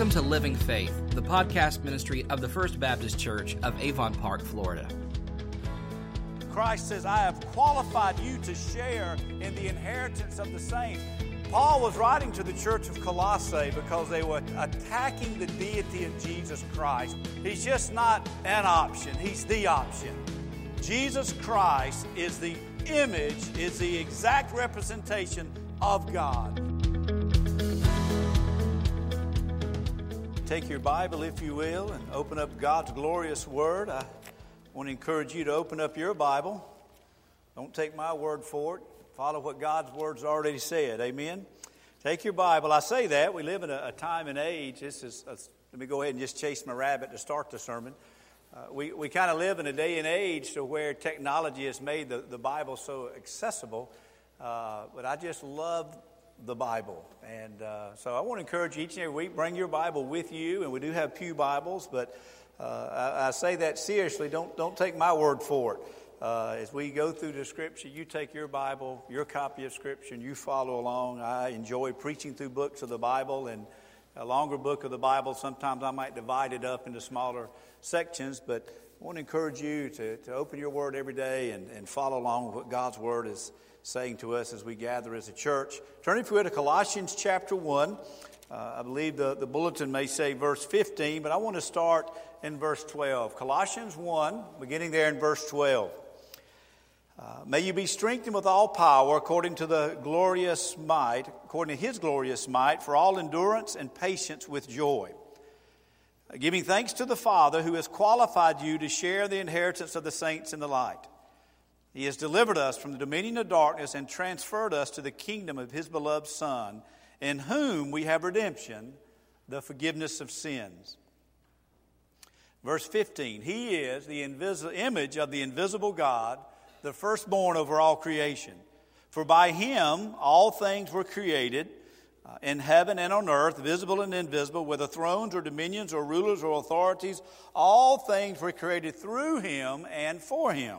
Welcome to Living Faith, the podcast ministry of the First Baptist Church of Avon Park, Florida. Christ says, I have qualified you to share in the inheritance of the saints. Paul was writing to the church of Colossae because they were attacking the deity of Jesus Christ. He's just not an option, he's the option. Jesus Christ is the image, is the exact representation of God. Take your Bible, if you will, and open up God's glorious Word. I want to encourage you to open up your Bible. Don't take my word for it. Follow what God's Word's already said. Amen. Take your Bible. I say that. We live in a, a time and age. This is, a, let me go ahead and just chase my rabbit to start the sermon. Uh, we we kind of live in a day and age to where technology has made the, the Bible so accessible. Uh, but I just love the Bible. And uh, so I want to encourage each and every week, bring your Bible with you. And we do have Pew Bibles, but uh, I, I, say that seriously. Don't, don't take my word for it. Uh, as we go through the Scripture, you take your Bible, your copy of Scripture, and you follow along. I enjoy preaching through books of the Bible and a longer book of the Bible. Sometimes I might divide it up into smaller sections, but I want to encourage you to, to open your Word every day and, and follow along with what God's Word is saying to us as we gather as a church. Turn, if you would, to Colossians chapter 1. Uh, I believe the, the bulletin may say verse 15, but I want to start in verse 12. Colossians 1, beginning there in verse 12. Uh, may you be strengthened with all power according to the glorious might, according to his glorious might, for all endurance and patience with joy. Giving thanks to the Father who has qualified you to share the inheritance of the saints in the light. He has delivered us from the dominion of darkness and transferred us to the kingdom of His beloved Son, in whom we have redemption, the forgiveness of sins. Verse 15 He is the invis- image of the invisible God, the firstborn over all creation. For by Him all things were created. Uh, in heaven and on earth, visible and invisible, whether thrones or dominions or rulers or authorities, all things were created through him and for him.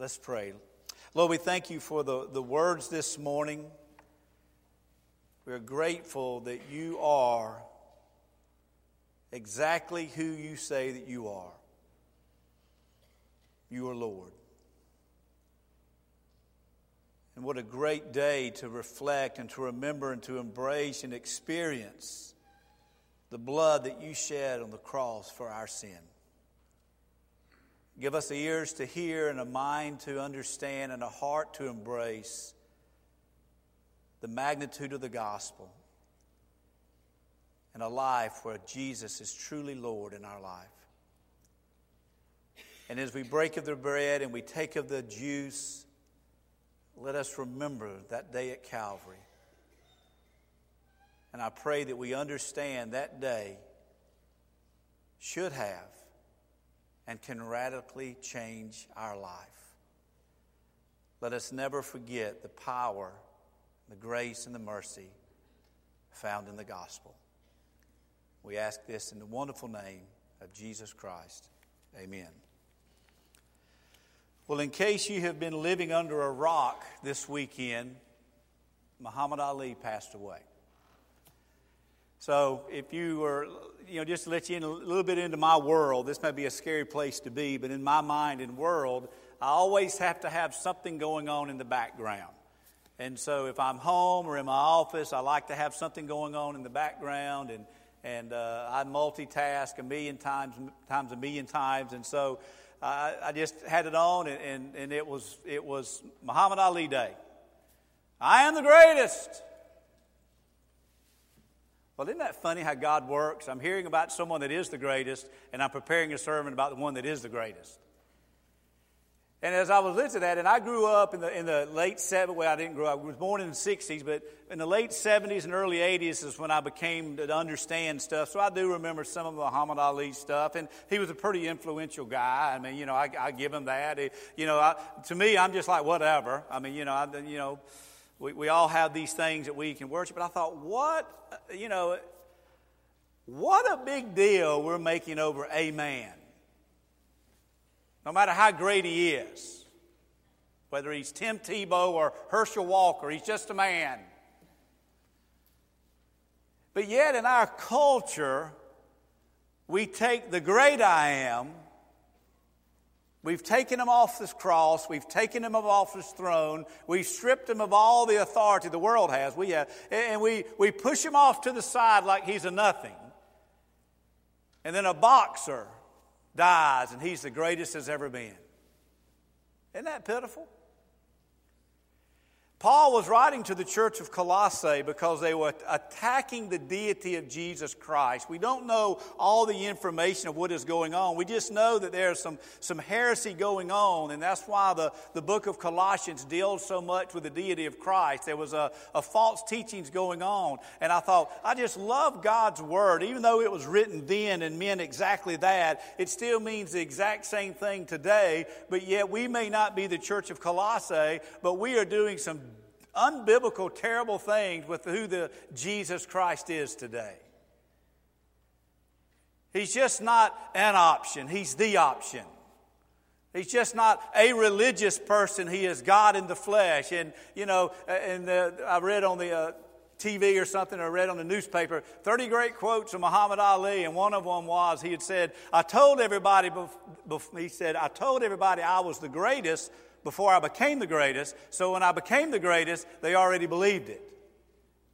Let's pray. Lord, we thank you for the, the words this morning. We're grateful that you are exactly who you say that you are. You are Lord. And what a great day to reflect and to remember and to embrace and experience the blood that you shed on the cross for our sin. Give us ears to hear and a mind to understand and a heart to embrace the magnitude of the gospel and a life where Jesus is truly Lord in our life. And as we break of the bread and we take of the juice, let us remember that day at Calvary. And I pray that we understand that day should have and can radically change our life. Let us never forget the power, the grace, and the mercy found in the gospel. We ask this in the wonderful name of Jesus Christ. Amen. Well, in case you have been living under a rock this weekend, Muhammad Ali passed away. So if you were, you know, just to let you in a little bit into my world, this may be a scary place to be, but in my mind and world, I always have to have something going on in the background. And so if I'm home or in my office, I like to have something going on in the background, and and uh, I multitask a million times, times a million times, and so I, just had it on, and, and, and it was it was Muhammad Ali Day. I am the greatest. Well, isn't that funny how God works? I'm hearing about someone that is the greatest, and I'm preparing a sermon about the one that is the greatest. And as I was listening to that, and I grew up in the, in the late 70s, well, I didn't grow up, I was born in the 60s, but in the late 70s and early 80s is when I became to understand stuff. So I do remember some of Muhammad Ali stuff, and he was a pretty influential guy. I mean, you know, I, I give him that. It, you know, I, to me, I'm just like, whatever. I mean, you know, I, you know, we, we all have these things that we can worship, but I thought, what, you know, what a big deal we're making over a man no matter how great he is. Whether he's Tim Tebow or Herschel Walker, he's just a man. But yet, in our culture, we take the great I am, we've taken him off this cross, we've taken him off this throne, we've stripped him of all the authority the world has, we have, and we, we push him off to the side like he's a nothing. And then a boxer dies and he's the greatest there's ever been. Isn't that pitiful? Paul was writing to the church of Colossae because they were attacking the deity of Jesus Christ. We don't know all the information of what is going on. We just know that there's some, some heresy going on, and that's why the, the book of Colossians deals so much with the deity of Christ. There was a, a false teachings going on, and I thought, I just love God's word. Even though it was written then and meant exactly that, it still means the exact same thing today, but yet we may not be the church of Colossae, but we are doing some unbiblical, terrible things with who the Jesus Christ is today. He's just not an option, He's the option. He's just not a religious person. He is God in the flesh. And, you know, and the, I read on the uh, TV or something, or read on the newspaper 30 great quotes of Muhammad Ali. And one of them was he had said, I told everybody, he said, I told everybody I was the greatest before I became the greatest. So when I became the greatest, they already believed it.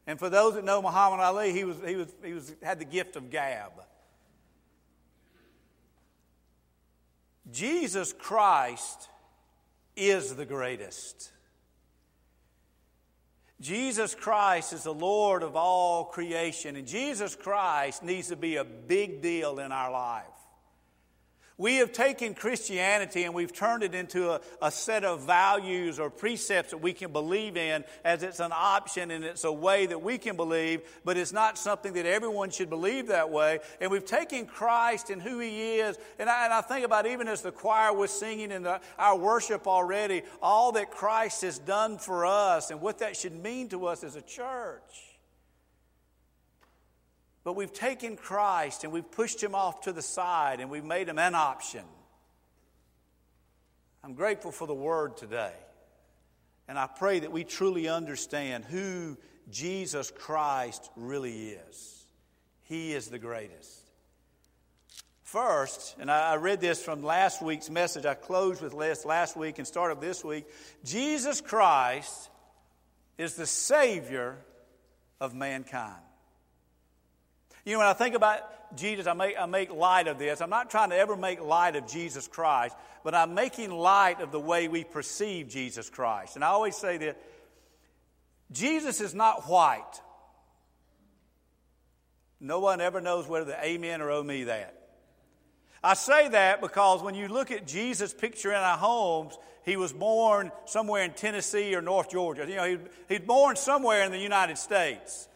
And for those that know Muhammad Ali, he, was, he, was, he was, had the gift of gab. Jesus Christ is the greatest. Jesus Christ is the Lord of all creation, and Jesus Christ needs to be a big deal in our life. We have taken Christianity and we've turned it into a, a, set of values or precepts that we can believe in as it's an option and it's a way that we can believe, but it's not something that everyone should believe that way. And we've taken Christ and who He is. And I, and I think about even as the choir was singing in the, our worship already, all that Christ has done for us and what that should mean to us as a church. But we've taken Christ and we've pushed him off to the side and we've made him an option. I'm grateful for the word today. And I pray that we truly understand who Jesus Christ really is. He is the greatest. First, and I read this from last week's message, I closed with this last week and started this week. Jesus Christ is the Savior of mankind. You know, when I think about Jesus, I make, I make light of this. I'm not trying to ever make light of Jesus Christ, but I'm making light of the way we perceive Jesus Christ. And I always say that Jesus is not white. No one ever knows whether the amen or oh me that. I say that because when you look at Jesus' picture in our homes, he was born somewhere in Tennessee or North Georgia. You know, he, he's born somewhere in the United States.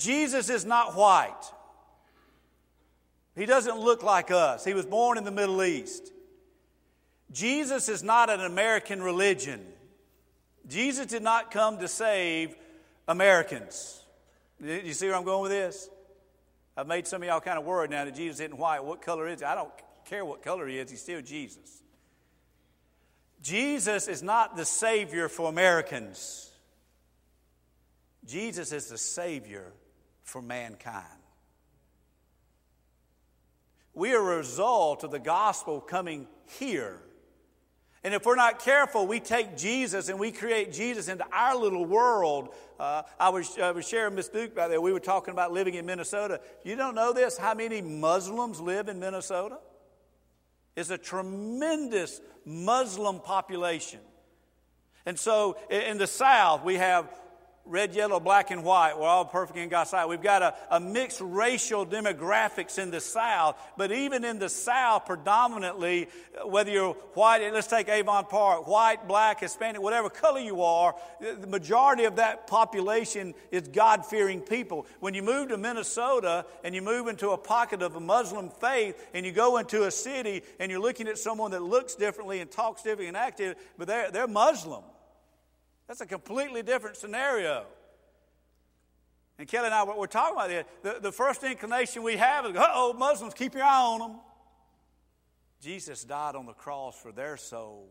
Jesus is not white. He doesn't look like us. He was born in the Middle East. Jesus is not an American religion. Jesus did not come to save Americans. Do You see where I'm going with this? I've made some of y'all kind of worried now that Jesus isn't white. What color is he? I don't care what color he is, he's still Jesus. Jesus is not the Savior for Americans, Jesus is the Savior for mankind. We are a result of the gospel coming here. And if we're not careful, we take Jesus and we create Jesus into our little world. Uh, I, was, I was sharing Miss Duke by there. We were talking about living in Minnesota. You don't know this? How many Muslims live in Minnesota? It's a tremendous Muslim population. And so in the South, we have red, yellow, black, and white. We're all perfect in God's sight. We've got a, a, mixed racial demographics in the South, but even in the South, predominantly, whether you're white, let's take Avon Park, white, black, Hispanic, whatever color you are, the majority of that population is God fearing people. When you move to Minnesota and you move into a pocket of a Muslim faith and you go into a city and you're looking at someone that looks differently and talks differently and differently, but they're, they're Muslim. That's a completely different scenario. And Kelly and I, what we're talking about here, the, the first inclination we have is, uh oh, Muslims, keep your eye on them. Jesus died on the cross for their soul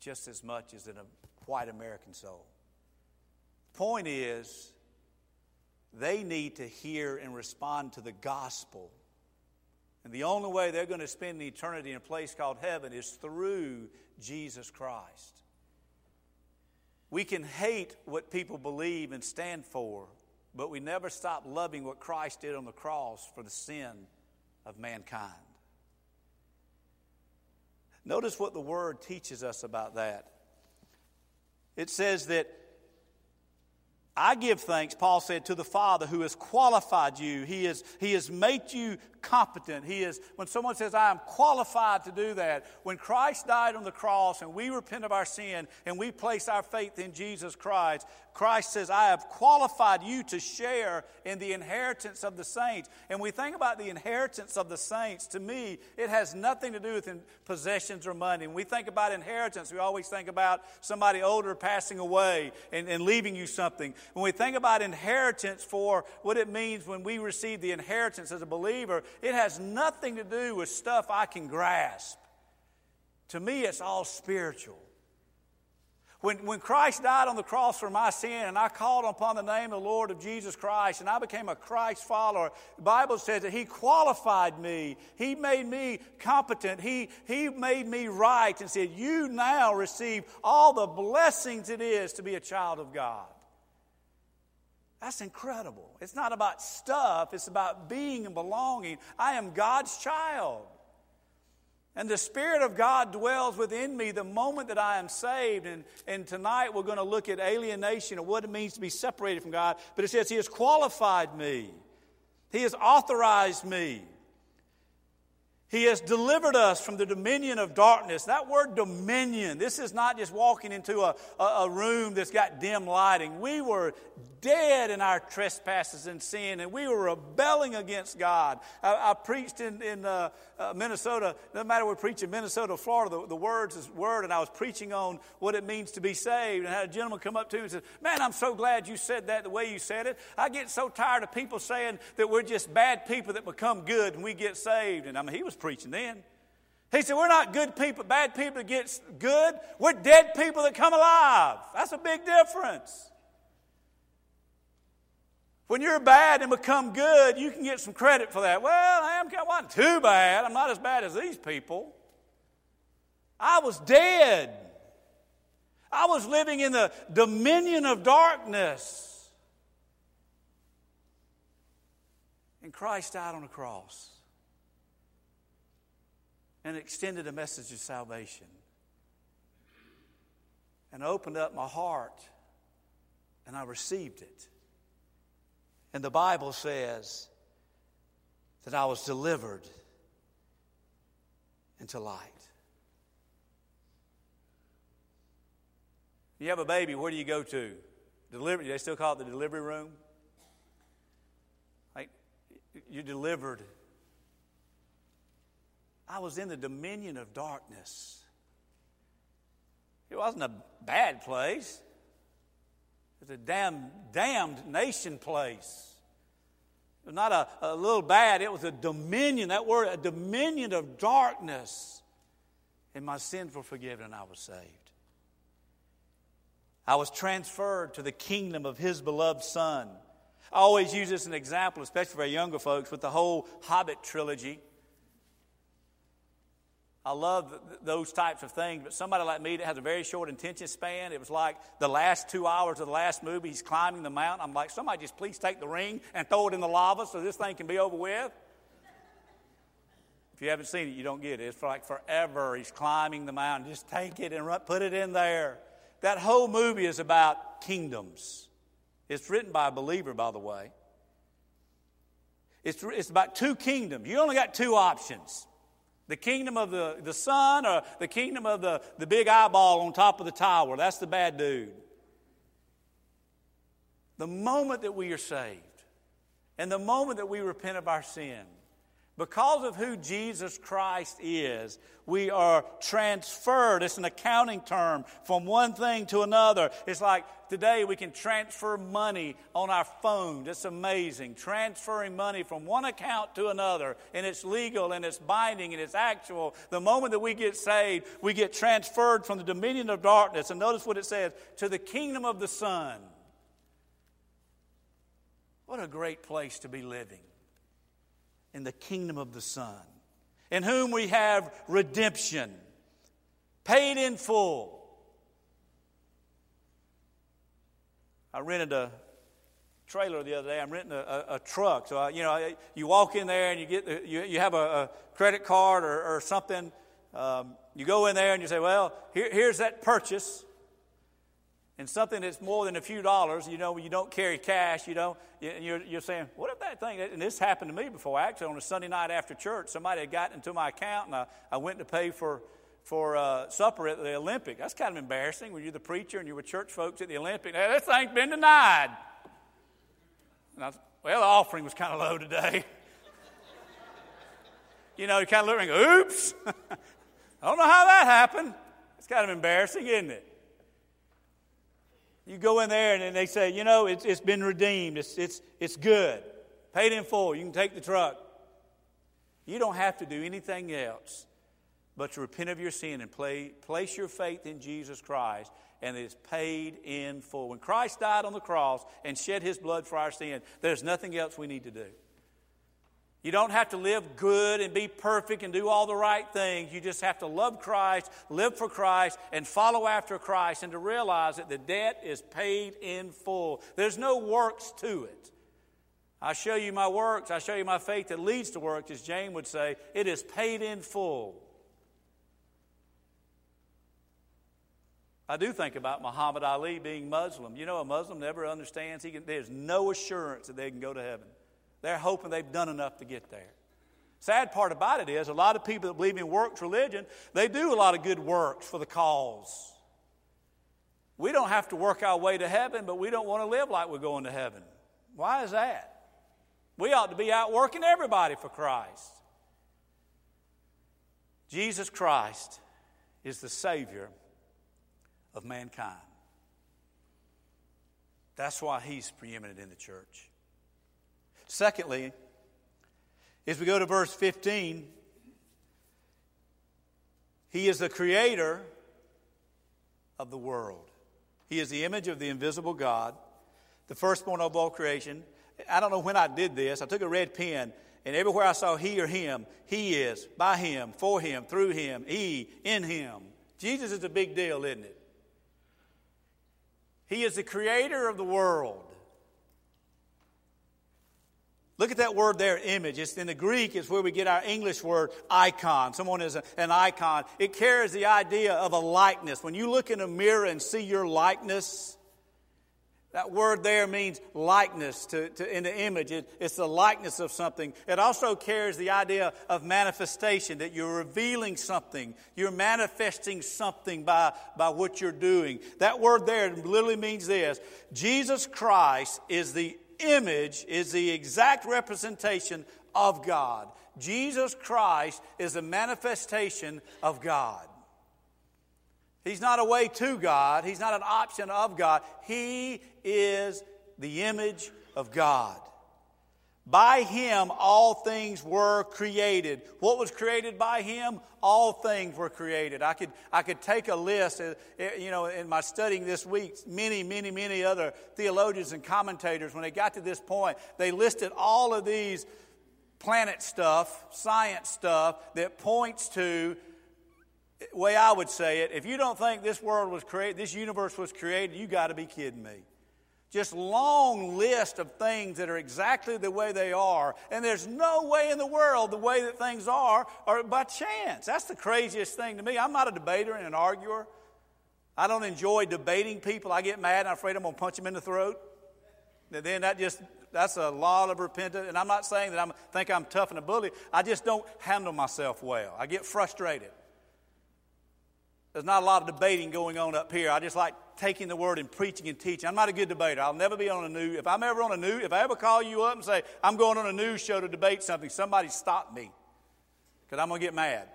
just as much as in a white American soul. Point is, they need to hear and respond to the gospel. And the only way they're going to spend eternity in a place called heaven is through Jesus Christ. We can hate what people believe and stand for, but we never stop loving what Christ did on the cross for the sin of mankind. Notice what the Word teaches us about that. It says that I give thanks, Paul said, to the Father who has qualified you. He has, he has made you competent. He is, when someone says, I am qualified to do that, when Christ died on the cross and we repent of our sin and we place our faith in Jesus Christ, Christ says, I have qualified you to share in the inheritance of the saints. And we think about the inheritance of the saints, to me, it has nothing to do with possessions or money. When we think about inheritance, we always think about somebody older passing away and, and leaving you something. When we think about inheritance for what it means when we receive the inheritance as a believer, it has nothing to do with stuff I can grasp. To me, it's all spiritual. When, when Christ died on the cross for my sin and I called upon the name of the Lord of Jesus Christ and I became a Christ follower, the Bible says that He qualified me. He made me competent. He, he made me right and said, You now receive all the blessings it is to be a child of God. That's incredible. It's not about stuff, it's about being and belonging. I am God's child. And the Spirit of God dwells within me the moment that I am saved. And, and tonight we're going to look at alienation and what it means to be separated from God. But it says, He has qualified me, He has authorized me. He has delivered us from the dominion of darkness. That word dominion, this is not just walking into a, a, a, room that's got dim lighting. We were dead in our trespasses and sin, and we were rebelling against God. I, I preached in, in uh, uh, Minnesota, no matter we preach in Minnesota or Florida, the, the words is word, and I was preaching on what it means to be saved. And I had a gentleman come up to me and said, Man, I'm so glad you said that the way you said it. I get so tired of people saying that we're just bad people that become good and we get saved. And I mean, he was preaching then. He said, We're not good people, bad people that get good. We're dead people that come alive. That's a big difference. When you're bad and become good, you can get some credit for that. Well, I am, wasn't too bad. I'm not as bad as these people. I was dead. I was living in the dominion of darkness. And Christ died on the cross and extended a message of salvation and opened up my heart and I received it. And the Bible says that I was delivered into light. You have a baby, where do you go to? Delivery, they still call it the delivery room? Like, you delivered I was in the dominion of darkness. It wasn't a bad place. It was a damn, damned nation place. It was not a, a little bad, it was a dominion. That word, a dominion of darkness. And my sins were forgiven and I was saved. I was transferred to the kingdom of his beloved Son. I always use this as an example, especially for our younger folks, with the whole Hobbit trilogy. I love those types of things, but somebody like me that has a very short attention span, it was like the last two hours of the last movie, he's climbing the mountain. I'm like, somebody just please take the ring and throw it in the lava so this thing can be over with. If you haven't seen it, you don't get it. It's like forever. He's climbing the mountain. Just take it and put it in there. That whole movie is about kingdoms. It's written by a believer, by the way. It's, it's about two kingdoms. You only got two options the kingdom of the, the sun or the kingdom of the, the big eyeball on top of the tower. That's the bad dude. The moment that we are saved and the moment that we repent of our sin, because of who Jesus Christ is, we are transferred. It's an accounting term from one thing to another. It's like today we can transfer money on our phone. It's amazing. Transferring money from one account to another, and it's legal and it's binding and it's actual. The moment that we get saved, we get transferred from the dominion of darkness. And notice what it says to the kingdom of the Son. What a great place to be living in the kingdom of the Son, in whom we have redemption, paid in full. I rented a trailer the other day. I'm renting a, a, a truck. So, I, you know, you walk in there and you, get the, you, you have a, a credit card or, or something. Um, you go in there and you say, well, here, here's that purchase and something that's more than a few dollars, you know, you don't carry cash, you know, you're, you're saying, what if that thing, and this happened to me before, actually, on a Sunday night after church, somebody had gotten into my account and I, I went to pay for, for uh, supper at the Olympic. That's kind of embarrassing when you're the preacher and you're with church folks at the Olympic. Hey, this thing's been denied. And I, well, the offering was kind of low today. you know, you kind of look and go, oops. I don't know how that happened. It's kind of embarrassing, isn't it? You go in there and they say, you know, it's, it's been redeemed. It's, it's, it's good. Paid in full. You can take the truck. You don't have to do anything else but to repent of your sin and play, place your faith in Jesus Christ, and it's paid in full. When Christ died on the cross and shed his blood for our sin, there's nothing else we need to do. You don't have to live good and be perfect and do all the right things. You just have to love Christ, live for Christ, and follow after Christ, and to realize that the debt is paid in full. There's no works to it. I show you my works, I show you my faith that leads to works, as James would say. It is paid in full. I do think about Muhammad Ali being Muslim. You know, a Muslim never understands, he can, there's no assurance that they can go to heaven. They're hoping they've done enough to get there. Sad part about it is a lot of people that believe in works religion, they do a lot of good works for the cause. We don't have to work our way to heaven, but we don't want to live like we're going to heaven. Why is that? We ought to be out working everybody for Christ. Jesus Christ is the Savior of mankind. That's why He's preeminent in the church. Secondly, as we go to verse 15, He is the creator of the world. He is the image of the invisible God, the firstborn of all creation. I don't know when I did this. I took a red pen, and everywhere I saw he or him, he is, by him, for him, through him, he, in him. Jesus is a big deal, isn't it? He is the creator of the world. Look at that word there, image. It's in the Greek, it's where we get our English word icon. Someone is a, an icon. It carries the idea of a likeness. When you look in a mirror and see your likeness, that word there means likeness to, to in the image. It, it's the likeness of something. It also carries the idea of manifestation, that you're revealing something. You're manifesting something by, by what you're doing. That word there literally means this Jesus Christ is the image is the exact representation of God. Jesus Christ is a manifestation of God. He's not a way to God, He's not an option of God. He is the image of God. By him, all things were created. What was created by him? All things were created. I could, I could take a list, uh, you know, in my studying this week, many, many, many other theologians and commentators, when they got to this point, they listed all of these planet stuff, science stuff, that points to way I would say it, if you don't think this world was created, this universe was created, you got to be kidding me just long list of things that are exactly the way they are and there's no way in the world the way that things are are by chance that's the craziest thing to me i'm not a debater and an arguer i don't enjoy debating people i get mad and i'm afraid i'm going to punch them in the throat And then that just that's a lot of repentance. And I'm not saying that I think I'm tough and a bully. I just don't handle myself well. I get frustrated. There's not a lot of debating going on up here. I just like taking the word and preaching and teaching. I'm not a good debater. I'll never be on a new. If I'm ever on a new, if I ever call you up and say, I'm going on a news show to debate something, somebody stop me because I'm going to get mad.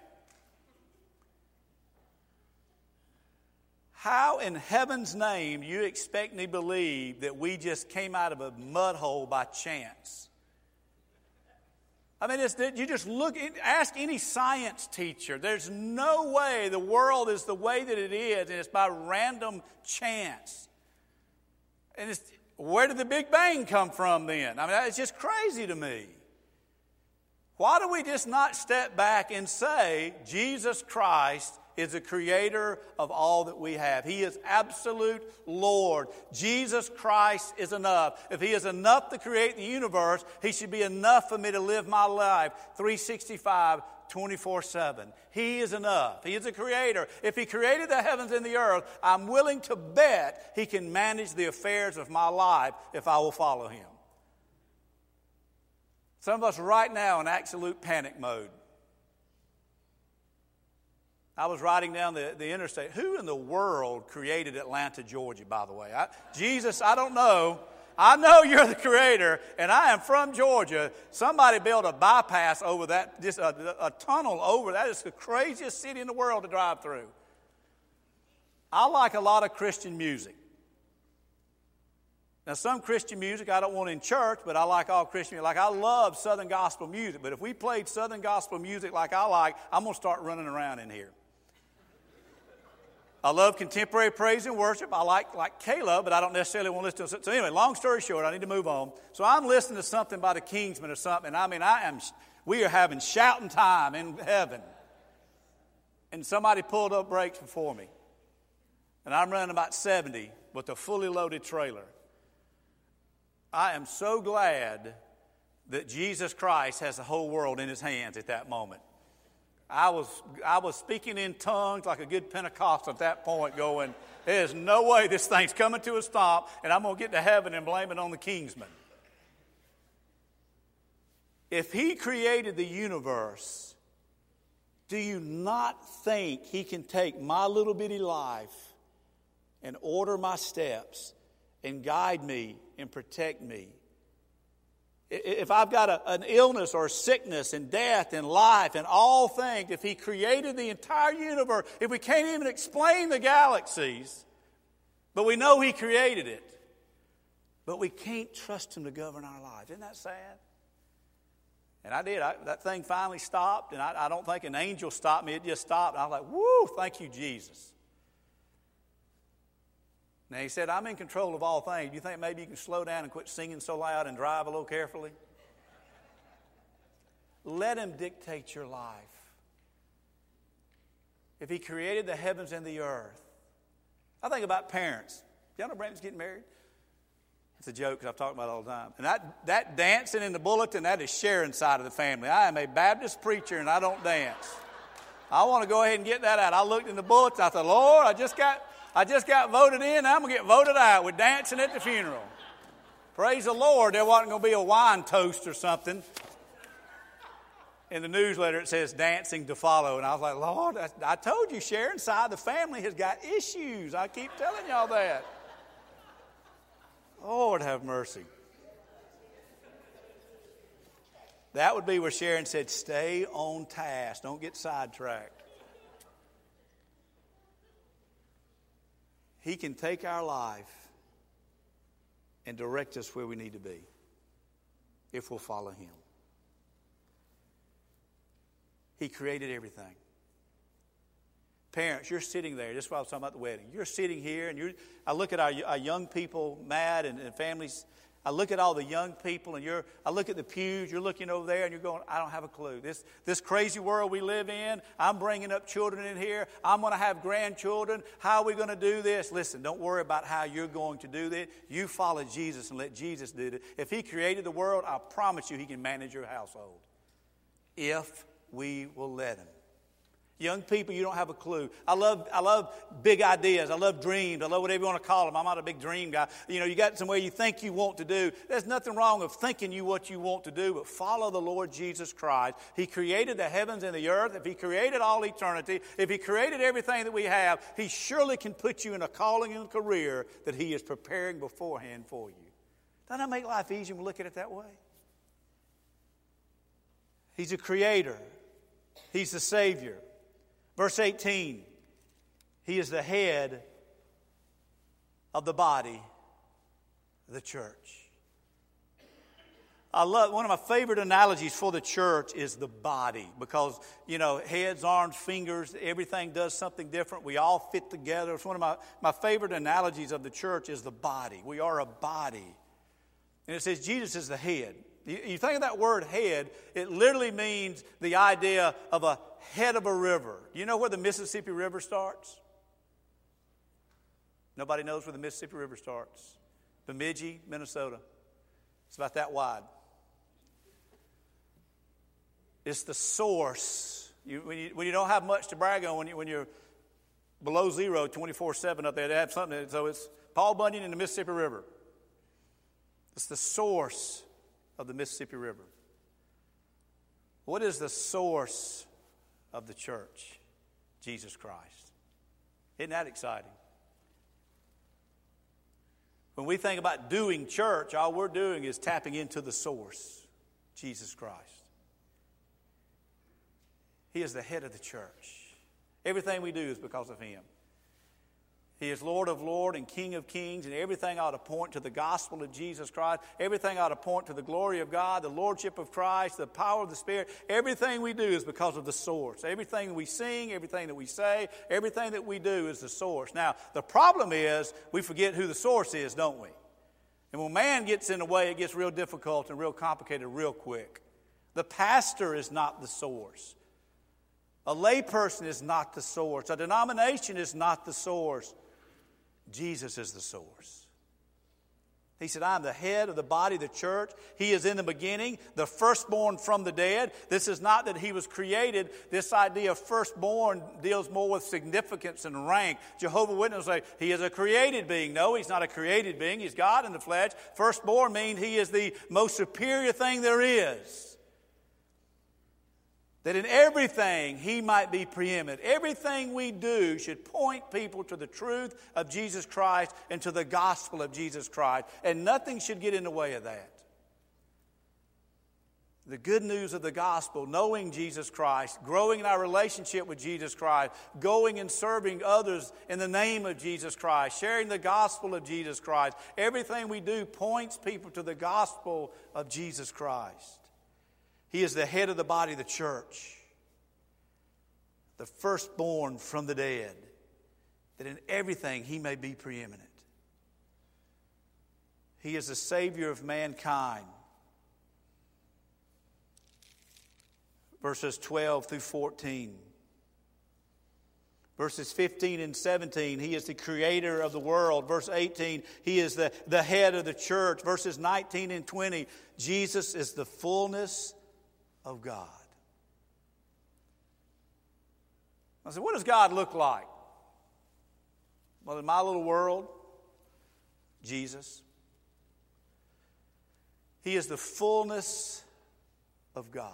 How in heaven's name do you expect me to believe that we just came out of a mud hole by chance? I mean, you just look, ask any science teacher. There's no way the world is the way that it is, and it's by random chance. And it's, where did the Big Bang come from then? I mean, it's just crazy to me. Why do we just not step back and say, Jesus Christ is the creator of all that we have. He is absolute Lord. Jesus Christ is enough. If He is enough to create the universe, He should be enough for me to live my life 365, 24 7. He is enough. He is a creator. If He created the heavens and the earth, I'm willing to bet He can manage the affairs of my life if I will follow Him. Some of us right now in absolute panic mode. I was riding down the, the interstate. Who in the world created Atlanta, Georgia, by the way? I, Jesus, I don't know. I know you're the creator, and I am from Georgia. Somebody built a bypass over that, just a, a tunnel over that is the craziest city in the world to drive through. I like a lot of Christian music. Now, some Christian music I don't want in church, but I like all Christian music. Like, I love Southern gospel music, but if we played Southern gospel music like I like, I'm going to start running around in here. I love contemporary praise and worship. I like, like Caleb, but I don't necessarily want to listen to it. So, anyway, long story short, I need to move on. So, I'm listening to something by the Kingsmen or something. I mean, I am, we are having shouting time in heaven. And somebody pulled up brakes before me. And I'm running about 70 with a fully loaded trailer. I am so glad that Jesus Christ has the whole world in his hands at that moment. I was, I was speaking in tongues like a good Pentecostal at that point, going, There's no way this thing's coming to a stop, and I'm going to get to heaven and blame it on the Kingsmen. If He created the universe, do you not think He can take my little bitty life and order my steps and guide me and protect me if I've got a, an illness or sickness and death and life and all things, if He created the entire universe, if we can't even explain the galaxies, but we know He created it, but we can't trust Him to govern our lives. Isn't that sad? And I did. I, that thing finally stopped, and I, I, don't think an angel stopped me. It just stopped. I was like, woo, thank you, Jesus. Now, he said, I'm in control of all things. Do you think maybe you can slow down and quit singing so loud and drive a little carefully? Let him dictate your life. If he created the heavens and the earth, I think about parents. Y'all know Brandon's getting married? It's a joke because I've talked about it all the time. And that, that dancing in the bulletin, that is Sharon's side of the family. I am a Baptist preacher and I don't dance. I want to go ahead and get that out. I looked in the bulletin. I thought, Lord, I just got I just got voted in. I'm going to get voted out with dancing at the funeral. Praise the Lord, there wasn't going to be a wine toast or something. In the newsletter, it says dancing to follow. And I was like, Lord, I, I told you, Sharon's side of the family has got issues. I keep telling y'all that. Lord, have mercy. That would be where Sharon said, Stay on task, don't get sidetracked. He can take our life and direct us where we need to be if we'll follow Him. He created everything. Parents, you're sitting there. This is why I was talking about the wedding. You're sitting here, and you're, I look at our, our young people, mad, and, and families I look at all the young people and you're, I look at the pews, you're looking over there and you're going, I don't have a clue. This, this crazy world we live in, I'm bringing up children in here. I'm going to have grandchildren. How are we going to do this? Listen, don't worry about how you're going to do this. You follow Jesus and let Jesus do it. If He created the world, I promise you He can manage your household. If we will let Him. Young people, you don't have a clue. I love, I love big ideas. I love dreams. I love whatever you want to call them. I'm not a big dream guy. You know, you got somewhere you think you want to do. There's nothing wrong with thinking you what you want to do, but follow the Lord Jesus Christ. He created the heavens and the earth. If He created all eternity, if He created everything that we have, He surely can put you in a calling and career that He is preparing beforehand for you. Doesn't that make life easier when we look at it that way? He's a creator. He's the Savior. Verse 18 He is the head of the body, the church. I love one of my favorite analogies for the church is the body because you know heads, arms, fingers, everything does something different. We all fit together. It's one of my, my favorite analogies of the church is the body. We are a body. And it says Jesus is the head. You think of that word head, it literally means the idea of a head of a river. Do You know where the Mississippi River starts? Nobody knows where the Mississippi River starts. Bemidji, Minnesota. It's about that wide. It's the source. You, when, you, when you don't have much to brag on, when, you, when you're below zero 24 7 up there, they have something. So it's Paul Bunyan and the Mississippi River. It's the source of the Mississippi River. What is the source of the church? Jesus Christ. Isn't that exciting? When we think about doing church, all we're doing is tapping into the source, Jesus Christ. He is the head of the church. Everything we do is because of Him. He is Lord of Lords and King of Kings, and everything ought to point to the gospel of Jesus Christ. Everything ought to point to the glory of God, the Lordship of Christ, the power of the Spirit. Everything we do is because of the source. Everything we sing, everything that we say, everything that we do is the source. Now, the problem is we forget who the source is, don't we? And when man gets in the way, it gets real difficult and real complicated real quick. The pastor is not the source. A layperson is not the source. A denomination is not the source. Jesus is the source. He said, I am the head of the body of the church. He is in the beginning, the firstborn from the dead. This is not that he was created. This idea of firstborn deals more with significance and rank. Jehovah Witnesses say he is a created being. No, he's not a created being. He's God in the flesh. Firstborn means he is the most superior thing there is that in everything he might be preeminent. Everything we do should point people to the truth of Jesus Christ and to the gospel of Jesus Christ, and nothing should get in the way of that. The good news of the gospel, knowing Jesus Christ, growing in our relationship with Jesus Christ, going and serving others in the name of Jesus Christ, sharing the gospel of Jesus Christ. Everything we do points people to the gospel of Jesus Christ. He is the head of the body of the church, the firstborn from the dead, that in everything he may be preeminent. He is the Savior of mankind. Verses 12 through 14. Verses 15 and 17, he is the creator of the world. Verse 18, he is the, the head of the church. Verses 19 and 20, Jesus is the fullness of God. I said, what does God look like? Well, in my little world, Jesus. He is the fullness of God.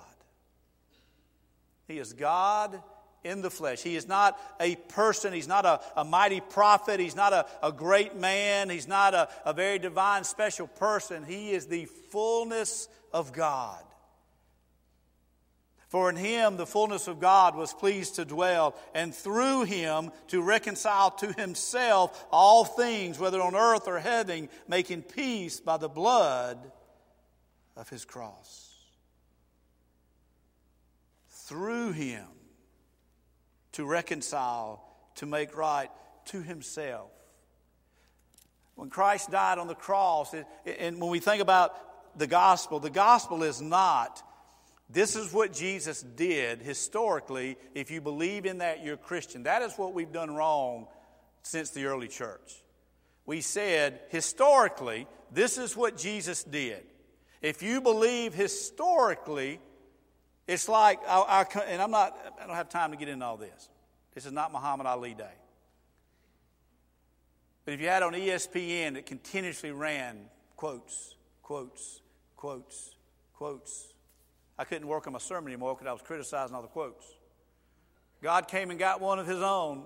He is God in the flesh. He is not a person. He's not a, a mighty prophet. He's not a, a great man. He's not a, a very divine, special person. He is the fullness of God. For in him the fullness of God was pleased to dwell, and through him to reconcile to himself all things, whether on earth or heaven, making peace by the blood of his cross. Through him to reconcile, to make right to himself. When Christ died on the cross, and when we think about the gospel, the gospel is not this is what Jesus did historically. If you believe in that, you're Christian. That is what we've done wrong since the early church. We said, historically, this is what Jesus did. If you believe historically It's like, our, our, and I'm not, I don't have time to get into all this. This is not Muhammad Ali Day. But if you had on ESPN, it continuously ran quotes, quotes, quotes, quotes. I couldn't work on my sermon anymore because I was criticizing all the quotes. God came and got one of his own.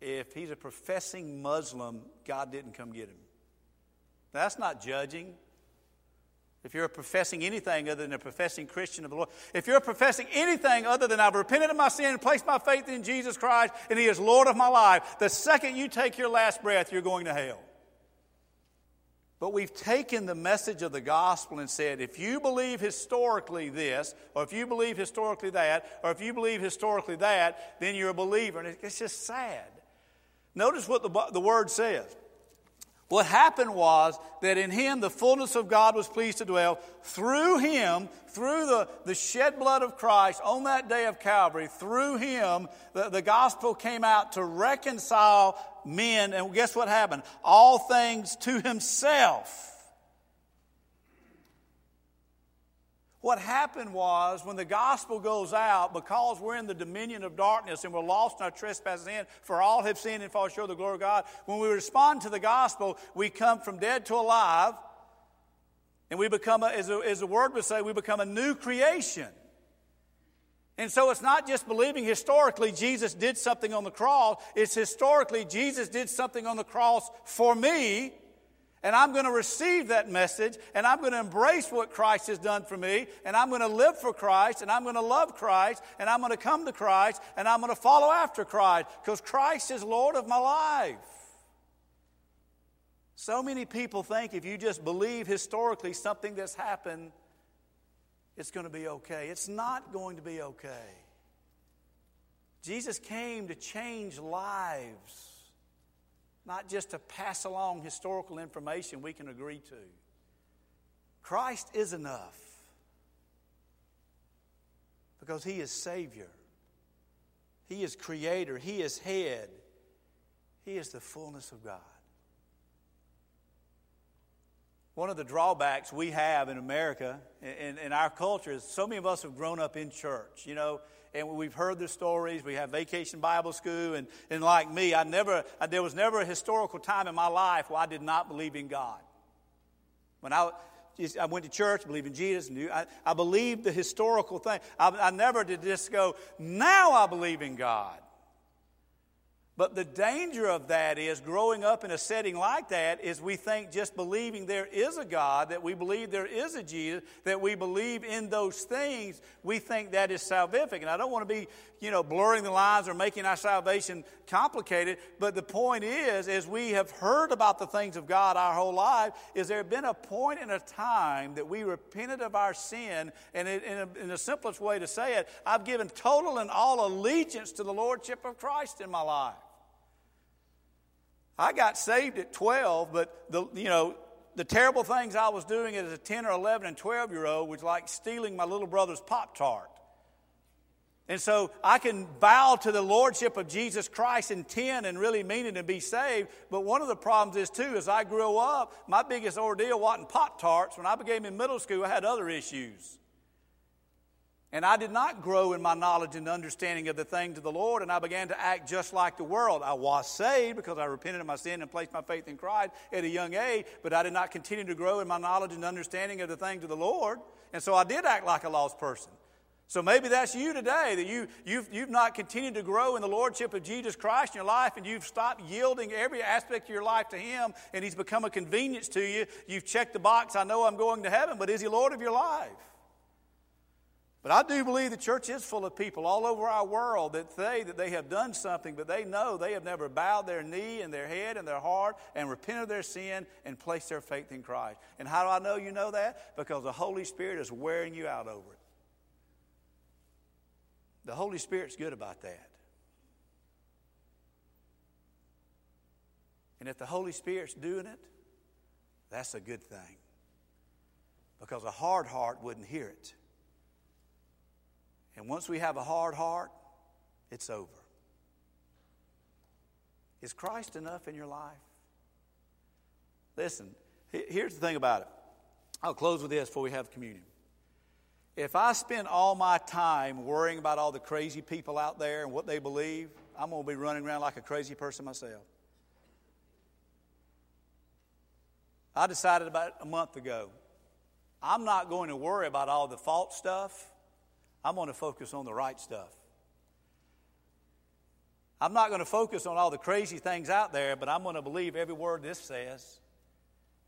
If he's a professing Muslim, God didn't come get him. Now, that's not judging. If you're professing anything other than a professing Christian of the Lord, if you're professing anything other than I've repented of my sin and placed my faith in Jesus Christ and He is Lord of my life, the second you take your last breath, you're going to hell. But we've taken the message of the gospel and said, if you believe historically this, or if you believe historically that, or if you believe historically that, then you're a believer. And it's just sad. Notice what the, the word says. What happened was that in him the fullness of God was pleased to dwell. Through him, through the, the shed blood of Christ on that day of Calvary, through him, the, the gospel came out to reconcile men. And guess what happened? All things to himself. What happened was when the gospel goes out, because we're in the dominion of darkness and we're lost in our trespasses in, for all have sinned and fall short of the glory of God. When we respond to the gospel, we come from dead to alive, and we become, a, as, a, as the word would say, we become a new creation. And so it's not just believing historically Jesus did something on the cross, it's historically Jesus did something on the cross for me and I'm going to receive that message, and I'm going to embrace what Christ has done for me, and I'm going to live for Christ, and I'm going to love Christ, and I'm going to come to Christ, and I'm going to follow after Christ, because Christ is Lord of my life. So many people think if you just believe historically something that's happened, it's going to be okay. It's not going to be okay. Jesus came to change lives not just to pass along historical information we can agree to. Christ is enough because He is Savior, He is Creator, He is Head, He is the fullness of God. One of the drawbacks we have in America, in, in our culture, is so many of us have grown up in church. You know, and we've heard the stories. We have Vacation Bible School, and, and like me, I never, I, there was never a historical time in my life where I did not believe in God. When I, I went to church, believed in Jesus, knew, I, I believed the historical thing. I, I never did just go, now I believe in God. But the danger of that is growing up in a setting like that is we think just believing there is a God, that we believe there is a Jesus, that we believe in those things, we think that is salvific. And I don't want to be, you know, blurring the lines or making our salvation complicated, but the point is, as we have heard about the things of God our whole life, is there been a point in a time that we repented of our sin, and in, the simplest way to say it, I've given total and all allegiance to the Lordship of Christ in my life. I got saved at 12, but the, you know, the terrible things I was doing as a 10 or 11 and 12 year old was like stealing my little brother's Pop Tart. And so I can bow to the lordship of Jesus Christ in 10 and really mean it and be saved. But one of the problems is, too, as I grew up, my biggest ordeal wasn't Pop Tarts. When I became in middle school, I had other issues. And I did not grow in my knowledge and understanding of the things of the Lord, and I began to act just like the world. I was saved because I repented of my sin and placed my faith in Christ at a young age, but I did not continue to grow in my knowledge and understanding of the things of the Lord. And so I did act like a lost person. So maybe that's you today, that you, you've, you've not continued to grow in the Lordship of Jesus Christ in your life, and you've stopped yielding every aspect of your life to Him, and He's become a convenience to you. You've checked the box, I know I'm going to heaven, but is He Lord of your life? But I do believe the church is full of people all over our world that say that they have done something, but they know they have never bowed their knee and their head and their heart and repented of their sin and placed their faith in Christ. And how do I know you know that? Because the Holy Spirit is wearing you out over it. The Holy Spirit's good about that. And if the Holy Spirit's doing it, that's a good thing. Because a hard heart wouldn't hear it. And once we have a hard heart, it's over. Is Christ enough in your life? Listen, here's the thing about it. I'll close with this before we have communion. If I spend all my time worrying about all the crazy people out there and what they believe, I'm going to be running around like a crazy person myself. I decided about a month ago I'm not going to worry about all the false stuff. I'm going to focus on the right stuff. I'm not going to focus on all the crazy things out there, but I'm going to believe every word this says.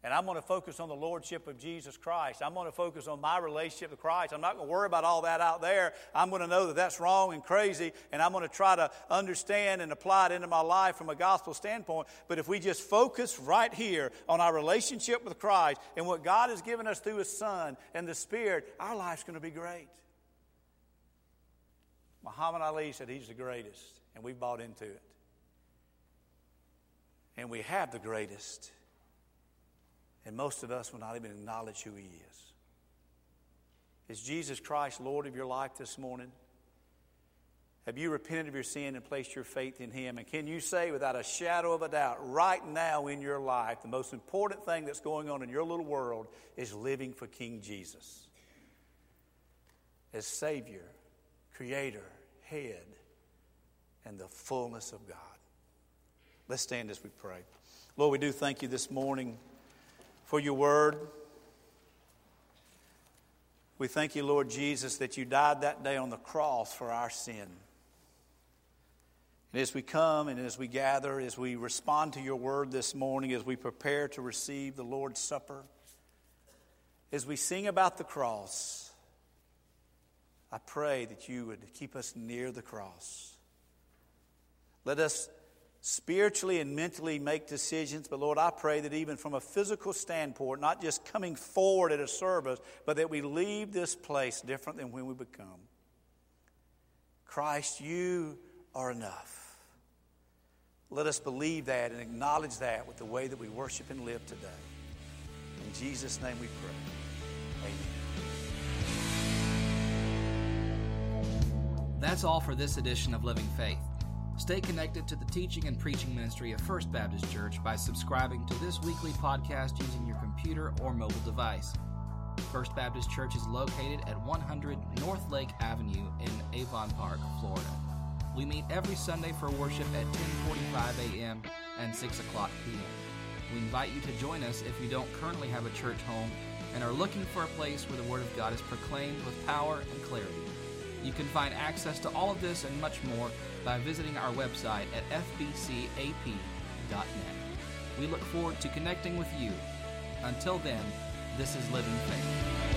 And I'm going to focus on the Lordship of Jesus Christ. I'm going to focus on my relationship with Christ. I'm not going to worry about all that out there. I'm going to know that that's wrong and crazy, and I'm going to try to understand and apply it into my life from a gospel standpoint. But if we just focus right here on our relationship with Christ and what God has given us through His Son and the Spirit, our life's going to be great. Muhammad Ali said he's the greatest, and we've bought into it. And we have the greatest. And most of us will not even acknowledge who He is. Is Jesus Christ Lord of your life this morning? Have you repented of your sin and placed your faith in Him? And can you say without a shadow of a doubt, right now in your life, the most important thing that's going on in your little world is living for King Jesus as Savior, Creator, Head, and the fullness of God? Let's stand as we pray. Lord, we do thank you this morning for your word. We thank you, Lord Jesus, that you died that day on the cross for our sin. And as we come and as we gather, as we respond to your word this morning, as we prepare to receive the Lord's Supper, as we sing about the cross, I pray that you would keep us near the cross. Let us spiritually and mentally make decisions. But Lord, I pray that even from a physical standpoint, not just coming forward at a service, but that we leave this place different than when we become. Christ, you are enough. Let us believe that and acknowledge that with the way that we worship and live today. In Jesus' name we pray. Amen. That's all for this edition of Living Faith. Stay connected to the teaching and preaching ministry of First Baptist Church by subscribing to this weekly podcast using your computer or mobile device. First Baptist Church is located at 100 North Lake Avenue in Avon Park, Florida. We meet every Sunday for worship at 10:45 a.m. and 6 o'clock p.m. We invite you to join us if you don't currently have a church home and are looking for a place where the Word of God is proclaimed with power and clarity. You can find access to all of this and much more by visiting our website at fbcap.net. We look forward to connecting with you. Until then, this is Living Faith.